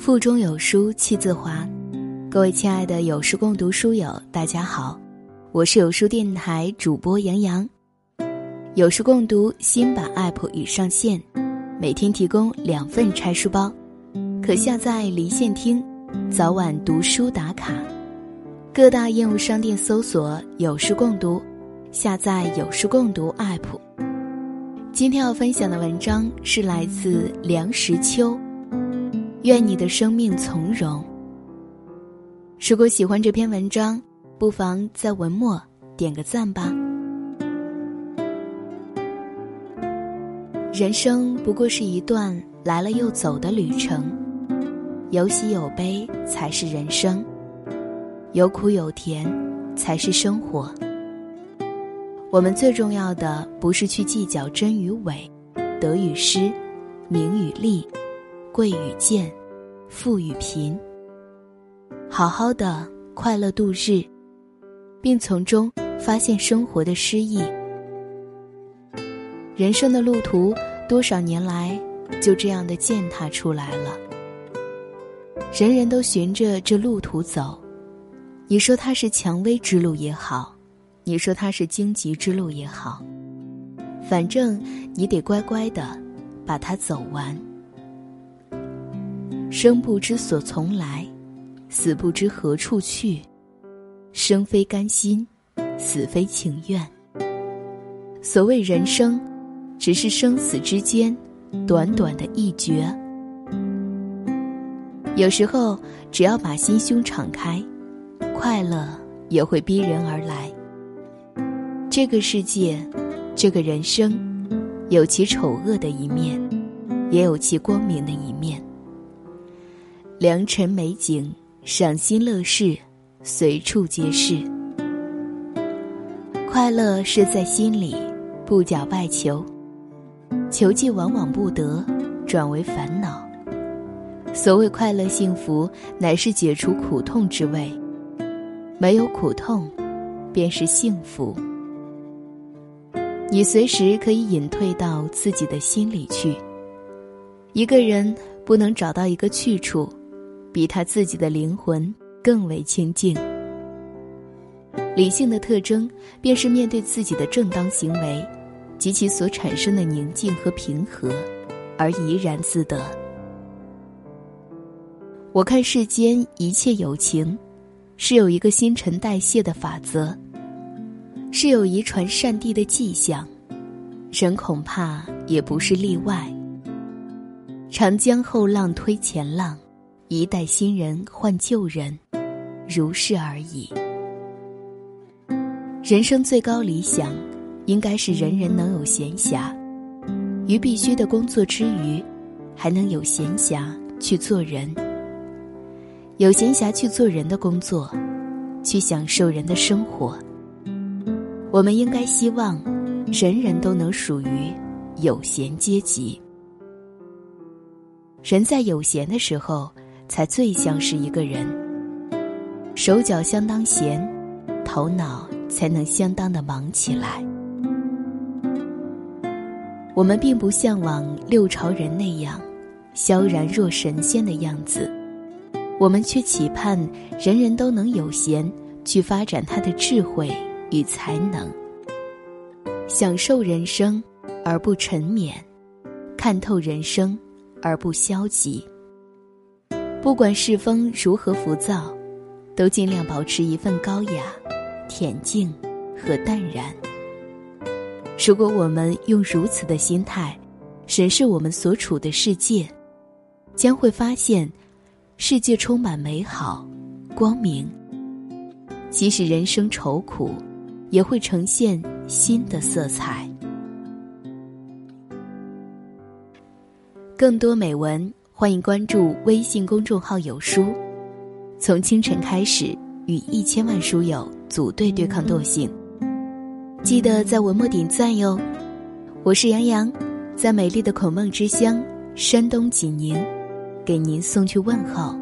腹中有书气自华，各位亲爱的有书共读书友，大家好，我是有书电台主播杨洋。有书共读新版 App 已上线，每天提供两份拆书包，可下载离线听，早晚读书打卡。各大应用商店搜索“有书共读”，下载有书共读 App。今天要分享的文章是来自梁实秋。愿你的生命从容。如果喜欢这篇文章，不妨在文末点个赞吧。人生不过是一段来了又走的旅程，有喜有悲才是人生，有苦有甜才是生活。我们最重要的不是去计较真与伪，得与失，名与利。贵与贱，富与贫，好好的快乐度日，并从中发现生活的诗意。人生的路途，多少年来就这样的践踏出来了。人人都循着这路途走，你说它是蔷薇之路也好，你说它是荆棘之路也好，反正你得乖乖的把它走完。生不知所从来，死不知何处去。生非甘心，死非情愿。所谓人生，只是生死之间短短的一绝。有时候，只要把心胸敞开，快乐也会逼人而来。这个世界，这个人生，有其丑恶的一面，也有其光明的一面。良辰美景，赏心乐事，随处皆是。快乐是在心里，不假外求。求既往往不得，转为烦恼。所谓快乐幸福，乃是解除苦痛之味。没有苦痛，便是幸福。你随时可以隐退到自己的心里去。一个人不能找到一个去处。比他自己的灵魂更为清净。理性的特征，便是面对自己的正当行为及其所产生的宁静和平和，而怡然自得。我看世间一切有情，是有一个新陈代谢的法则，是有遗传善地的迹象，人恐怕也不是例外。长江后浪推前浪。一代新人换旧人，如是而已。人生最高理想，应该是人人能有闲暇，于必须的工作之余，还能有闲暇去做人。有闲暇去做人的工作，去享受人的生活。我们应该希望，人人都能属于有闲阶级。人在有闲的时候。才最像是一个人，手脚相当闲，头脑才能相当的忙起来。我们并不向往六朝人那样萧然若神仙的样子，我们却期盼人人都能有闲去发展他的智慧与才能，享受人生而不沉湎，看透人生而不消极。不管世风如何浮躁，都尽量保持一份高雅、恬静和淡然。如果我们用如此的心态审视我们所处的世界，将会发现，世界充满美好、光明。即使人生愁苦，也会呈现新的色彩。更多美文。欢迎关注微信公众号“有书”，从清晨开始，与一千万书友组队对抗惰性。记得在文末点赞哟！我是杨洋，在美丽的孔孟之乡山东济宁，给您送去问候。